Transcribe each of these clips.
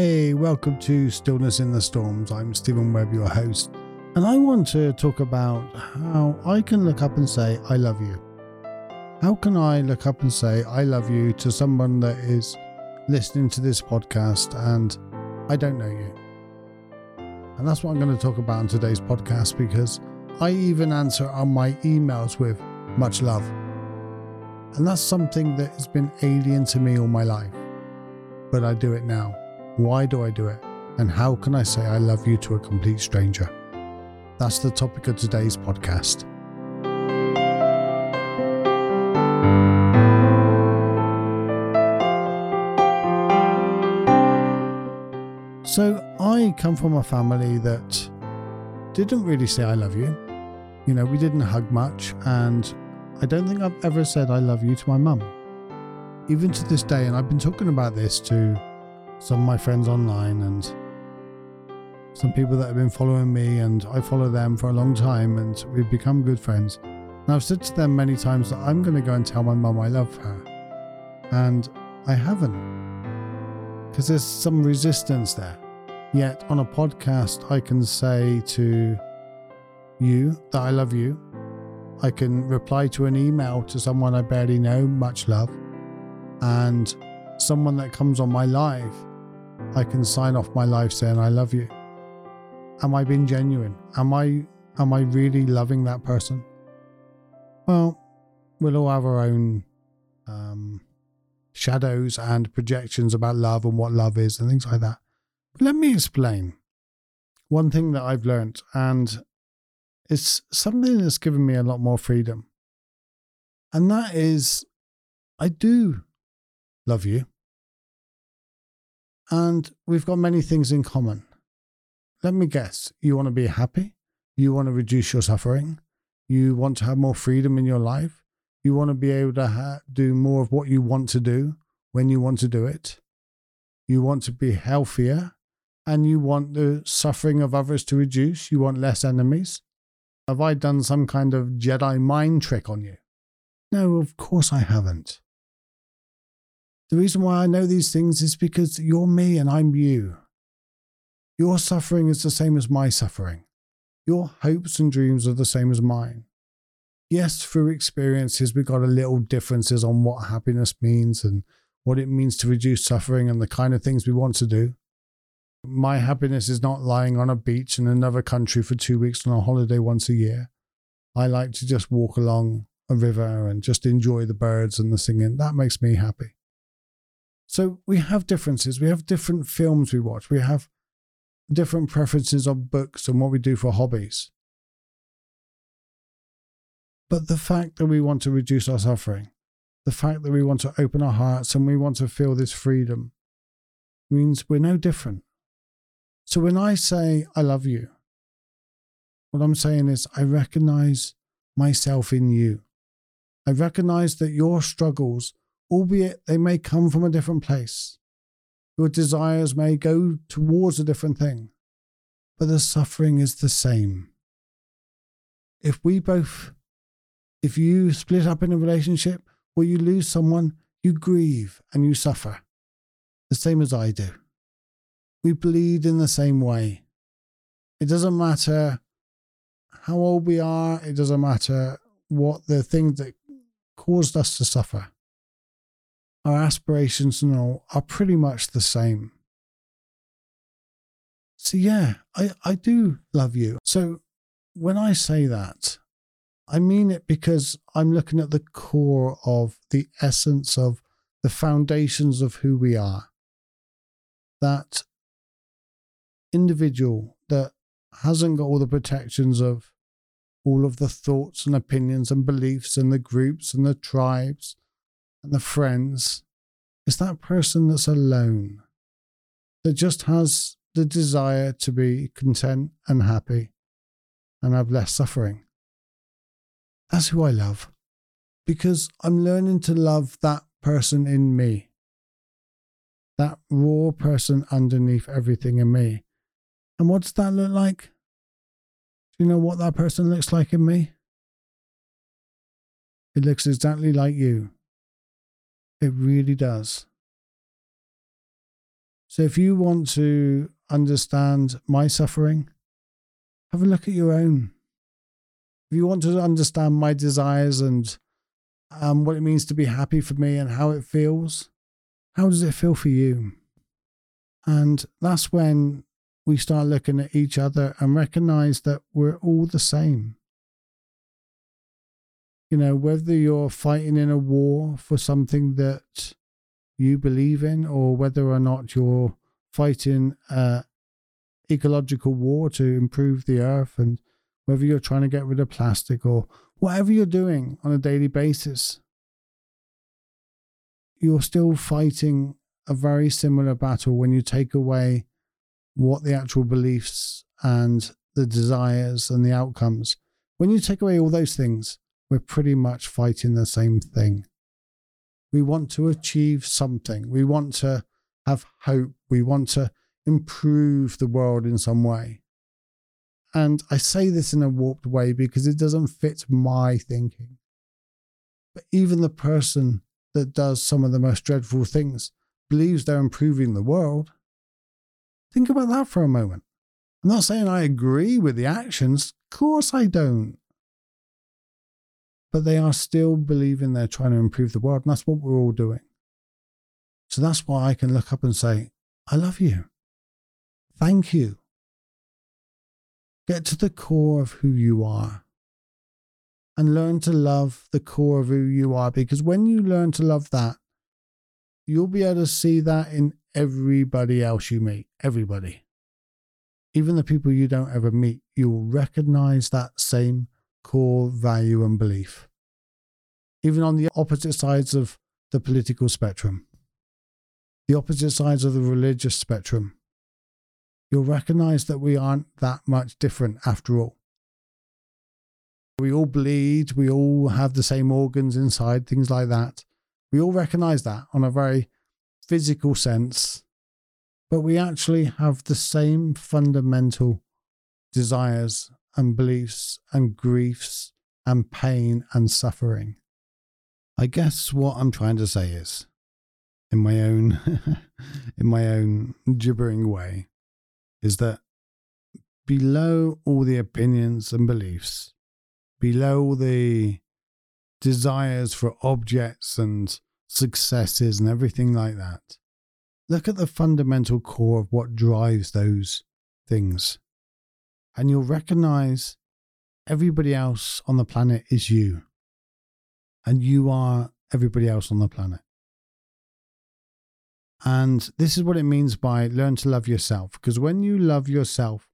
Hey, welcome to Stillness in the Storms. I'm Stephen Webb, your host, and I want to talk about how I can look up and say, I love you. How can I look up and say, I love you to someone that is listening to this podcast and I don't know you? And that's what I'm going to talk about in today's podcast because I even answer on my emails with much love. And that's something that has been alien to me all my life. But I do it now. Why do I do it? And how can I say I love you to a complete stranger? That's the topic of today's podcast. So, I come from a family that didn't really say I love you. You know, we didn't hug much, and I don't think I've ever said I love you to my mum. Even to this day, and I've been talking about this to some of my friends online and some people that have been following me, and I follow them for a long time, and we've become good friends. And I've said to them many times that I'm going to go and tell my mum I love her. And I haven't. Because there's some resistance there. Yet on a podcast, I can say to you that I love you. I can reply to an email to someone I barely know, much love. And someone that comes on my live I can sign off my life saying I love you. Am I being genuine? Am I am I really loving that person? Well, we'll all have our own um, shadows and projections about love and what love is and things like that. But let me explain one thing that I've learned, and it's something that's given me a lot more freedom. And that is, I do love you. And we've got many things in common. Let me guess you want to be happy, you want to reduce your suffering, you want to have more freedom in your life, you want to be able to ha- do more of what you want to do when you want to do it, you want to be healthier, and you want the suffering of others to reduce, you want less enemies. Have I done some kind of Jedi mind trick on you? No, of course I haven't. The reason why I know these things is because you're me and I'm you. Your suffering is the same as my suffering. Your hopes and dreams are the same as mine. Yes, through experiences, we've got a little differences on what happiness means and what it means to reduce suffering and the kind of things we want to do. My happiness is not lying on a beach in another country for two weeks on a holiday once a year. I like to just walk along a river and just enjoy the birds and the singing. That makes me happy. So we have differences. We have different films we watch. We have different preferences on books and what we do for hobbies. But the fact that we want to reduce our suffering, the fact that we want to open our hearts and we want to feel this freedom means we're no different. So when I say, I love you, what I'm saying is, I recognize myself in you. I recognize that your struggles albeit they may come from a different place. Your desires may go towards a different thing, but the suffering is the same. If we both, if you split up in a relationship or you lose someone, you grieve and you suffer, the same as I do. We bleed in the same way. It doesn't matter how old we are, it doesn't matter what the thing that caused us to suffer our aspirations and all are pretty much the same. So, yeah, I, I do love you. So, when I say that, I mean it because I'm looking at the core of the essence of the foundations of who we are. That individual that hasn't got all the protections of all of the thoughts and opinions and beliefs and the groups and the tribes and the friends is that person that's alone, that just has the desire to be content and happy and have less suffering. That's who I love because I'm learning to love that person in me, that raw person underneath everything in me. And what does that look like? Do you know what that person looks like in me? It looks exactly like you. It really does. So if you want to understand my suffering, have a look at your own. If you want to understand my desires and um, what it means to be happy for me and how it feels, how does it feel for you? And that's when we start looking at each other and recognize that we're all the same. You know, whether you're fighting in a war for something that you believe in, or whether or not you're fighting a ecological war to improve the earth, and whether you're trying to get rid of plastic or whatever you're doing on a daily basis, you're still fighting a very similar battle when you take away what the actual beliefs and the desires and the outcomes. When you take away all those things, we're pretty much fighting the same thing. We want to achieve something. We want to have hope. We want to improve the world in some way. And I say this in a warped way because it doesn't fit my thinking. But even the person that does some of the most dreadful things believes they're improving the world. Think about that for a moment. I'm not saying I agree with the actions, of course I don't. But they are still believing they're trying to improve the world, and that's what we're all doing. So that's why I can look up and say, I love you. Thank you. Get to the core of who you are and learn to love the core of who you are because when you learn to love that, you'll be able to see that in everybody else you meet, everybody. Even the people you don't ever meet, you'll recognize that same core value and belief. Even on the opposite sides of the political spectrum, the opposite sides of the religious spectrum, you'll recognize that we aren't that much different after all. We all bleed, we all have the same organs inside, things like that. We all recognize that on a very physical sense, but we actually have the same fundamental desires and beliefs and griefs and pain and suffering. I guess what I'm trying to say is, in my own, in my own gibbering way, is that below all the opinions and beliefs, below the desires for objects and successes and everything like that. Look at the fundamental core of what drives those things. And you'll recognize everybody else on the planet is you. And you are everybody else on the planet. And this is what it means by learn to love yourself. Because when you love yourself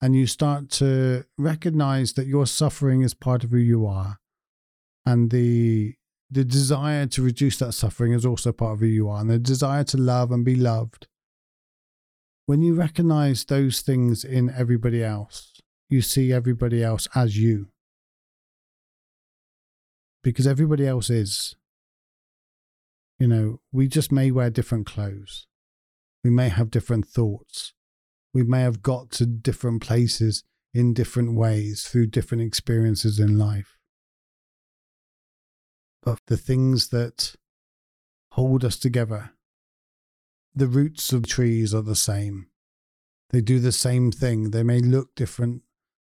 and you start to recognize that your suffering is part of who you are, and the the desire to reduce that suffering is also part of who you are, and the desire to love and be loved. When you recognize those things in everybody else, you see everybody else as you. Because everybody else is. You know, we just may wear different clothes. We may have different thoughts. We may have got to different places in different ways through different experiences in life but the things that hold us together. The roots of trees are the same. They do the same thing. They may look different,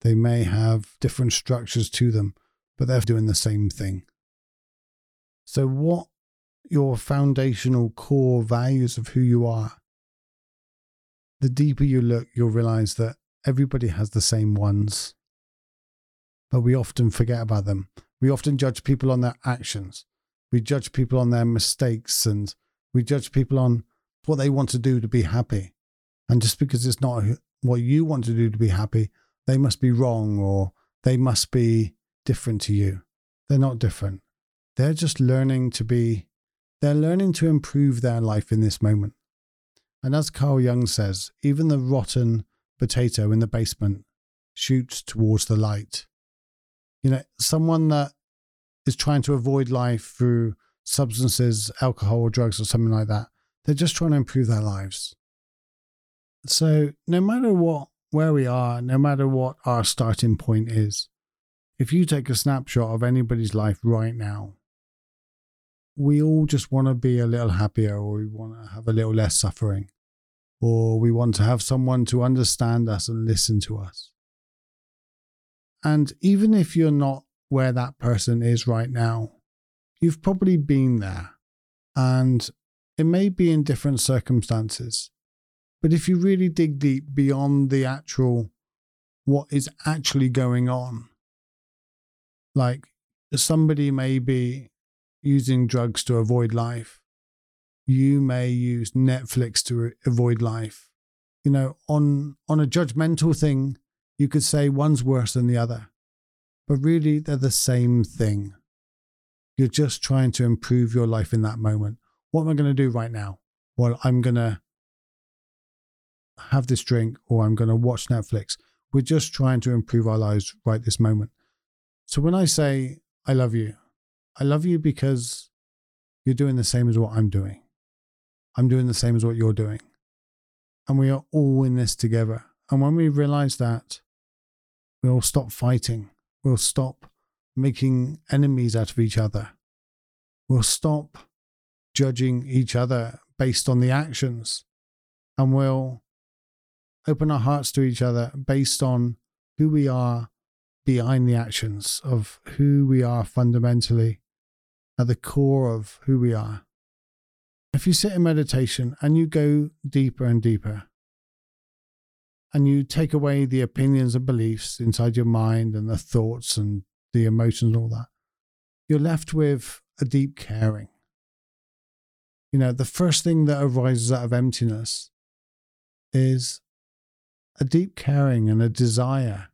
they may have different structures to them, but they're doing the same thing. So, what your foundational core values of who you are, the deeper you look, you'll realize that everybody has the same ones, but we often forget about them. We often judge people on their actions. We judge people on their mistakes and we judge people on what they want to do to be happy. And just because it's not what you want to do to be happy, they must be wrong or they must be different to you. They're not different. They're just learning to be, they're learning to improve their life in this moment. And as Carl Jung says, even the rotten potato in the basement shoots towards the light you know, someone that is trying to avoid life through substances, alcohol, or drugs, or something like that, they're just trying to improve their lives. So, no matter what, where we are, no matter what our starting point is, if you take a snapshot of anybody's life right now, we all just want to be a little happier or we want to have a little less suffering. or we want to have someone to understand us and listen to us. And even if you're not where that person is right now, you've probably been there. And it may be in different circumstances. But if you really dig deep beyond the actual, what is actually going on, like somebody may be using drugs to avoid life. You may use Netflix to avoid life. You know, on on a judgmental thing, you could say one's worse than the other. But really they're the same thing. You're just trying to improve your life in that moment. What am I going to do right now? Well, I'm going to have this drink or I'm going to watch Netflix. We're just trying to improve our lives right this moment. So when I say, I love you, I love you because you're doing the same as what I'm doing. I'm doing the same as what you're doing. And we are all in this together. And when we realize that, we'll stop fighting. We'll stop making enemies out of each other. We'll stop judging each other based on the actions. And we'll open our hearts to each other based on who we are behind the actions of who we are fundamentally at the core of who we are. If you sit in meditation and you go deeper and deeper, and you take away the opinions and beliefs inside your mind and the thoughts and the emotions and all that, you're left with a deep caring. You know, the first thing that arises out of emptiness is a deep caring and a desire,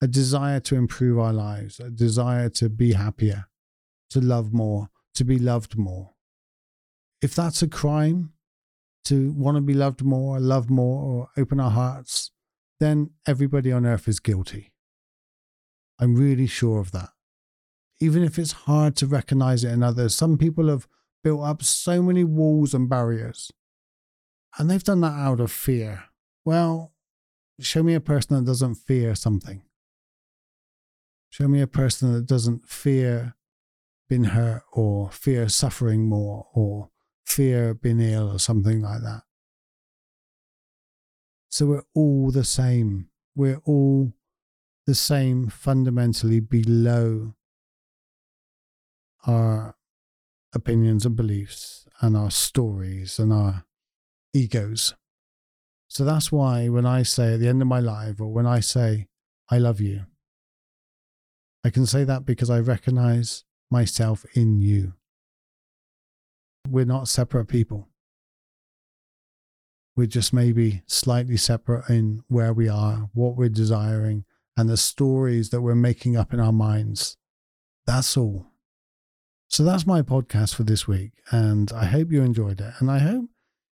a desire to improve our lives, a desire to be happier, to love more, to be loved more. If that's a crime, to want to be loved more, love more, or open our hearts, then everybody on earth is guilty. I'm really sure of that. Even if it's hard to recognize it in others, some people have built up so many walls and barriers. And they've done that out of fear. Well, show me a person that doesn't fear something. Show me a person that doesn't fear being hurt or fear suffering more or fear being ill or something like that. So we're all the same. We're all the same fundamentally below our opinions and beliefs and our stories and our egos. So that's why when I say at the end of my life or when I say, I love you, I can say that because I recognize myself in you. We're not separate people. We're just maybe slightly separate in where we are, what we're desiring, and the stories that we're making up in our minds. That's all. So that's my podcast for this week. And I hope you enjoyed it. And I hope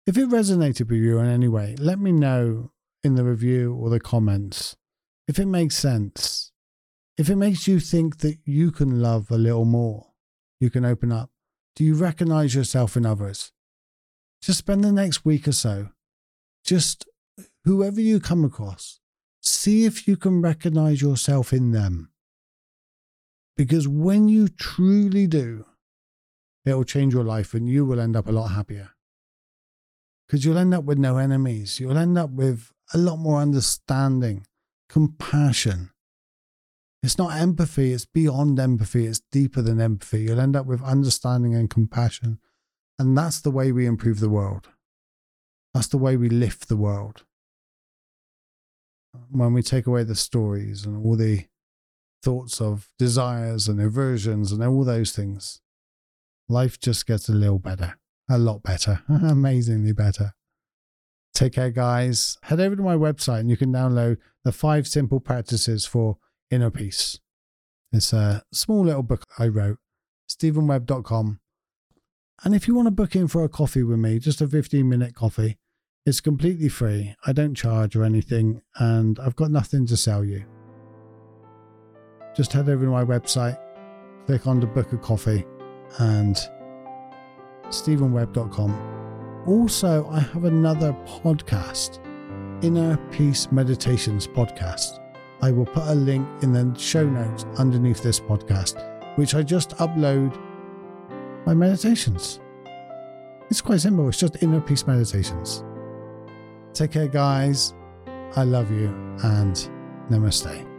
if it resonated with you in any way, let me know in the review or the comments if it makes sense. If it makes you think that you can love a little more, you can open up. Do you recognize yourself in others? Just spend the next week or so, just whoever you come across, see if you can recognize yourself in them. Because when you truly do, it will change your life and you will end up a lot happier. Because you'll end up with no enemies. You'll end up with a lot more understanding, compassion, it's not empathy, it's beyond empathy, it's deeper than empathy. You'll end up with understanding and compassion. And that's the way we improve the world. That's the way we lift the world. When we take away the stories and all the thoughts of desires and aversions and all those things, life just gets a little better, a lot better, amazingly better. Take care, guys. Head over to my website and you can download the five simple practices for Inner Peace. It's a small little book I wrote, stephenwebb.com. And if you want to book in for a coffee with me, just a 15 minute coffee, it's completely free. I don't charge or anything, and I've got nothing to sell you. Just head over to my website, click on the book a coffee, and stephenwebb.com. Also, I have another podcast, Inner Peace Meditations Podcast. I will put a link in the show notes underneath this podcast, which I just upload my meditations. It's quite simple, it's just inner peace meditations. Take care, guys. I love you and namaste.